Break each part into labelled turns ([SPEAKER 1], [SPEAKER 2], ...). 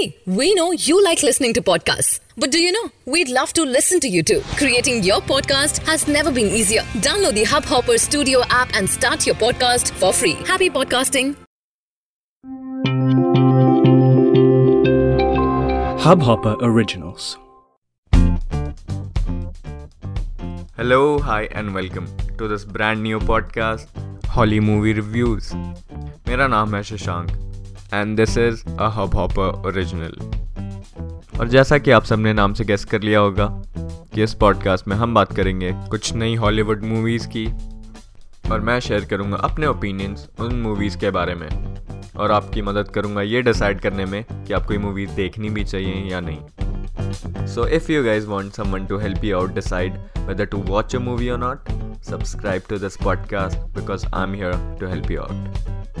[SPEAKER 1] Hey, we know you like listening to podcasts. But do you know? We'd love to listen to you too. Creating your podcast has never been easier. Download the Hubhopper Studio app and start your podcast for free. Happy podcasting.
[SPEAKER 2] Hubhopper Originals.
[SPEAKER 3] Hello, hi, and welcome to this brand new podcast, Holly Movie Reviews. मेरा नाम है Shashank And this is a Hubhopper original और जैसा कि आप सबने नाम से गेस कर लिया होगा कि इस पॉडकास्ट में हम बात करेंगे कुछ नई हॉलीवुड मूवीज़ की। और मैं शेयर करूँगा अपने ओपिनियंस उन मूवीज़ के बारे में। और आपकी मदद करूँगा ये डिसाइड करने में कि आपको ये मूवीज़ देखनी भी चाहिए या नहीं। So if you guys want someone to help you out decide whether to watch a movie और not subscribe to this podcast because I am here to help you out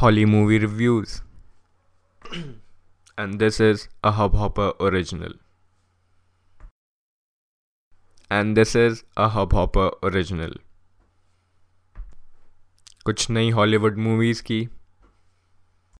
[SPEAKER 3] Holly Movie Reviews. and this is a Hubhopper original. And this is a Hubhopper original. कुछ नई Hollywood movies की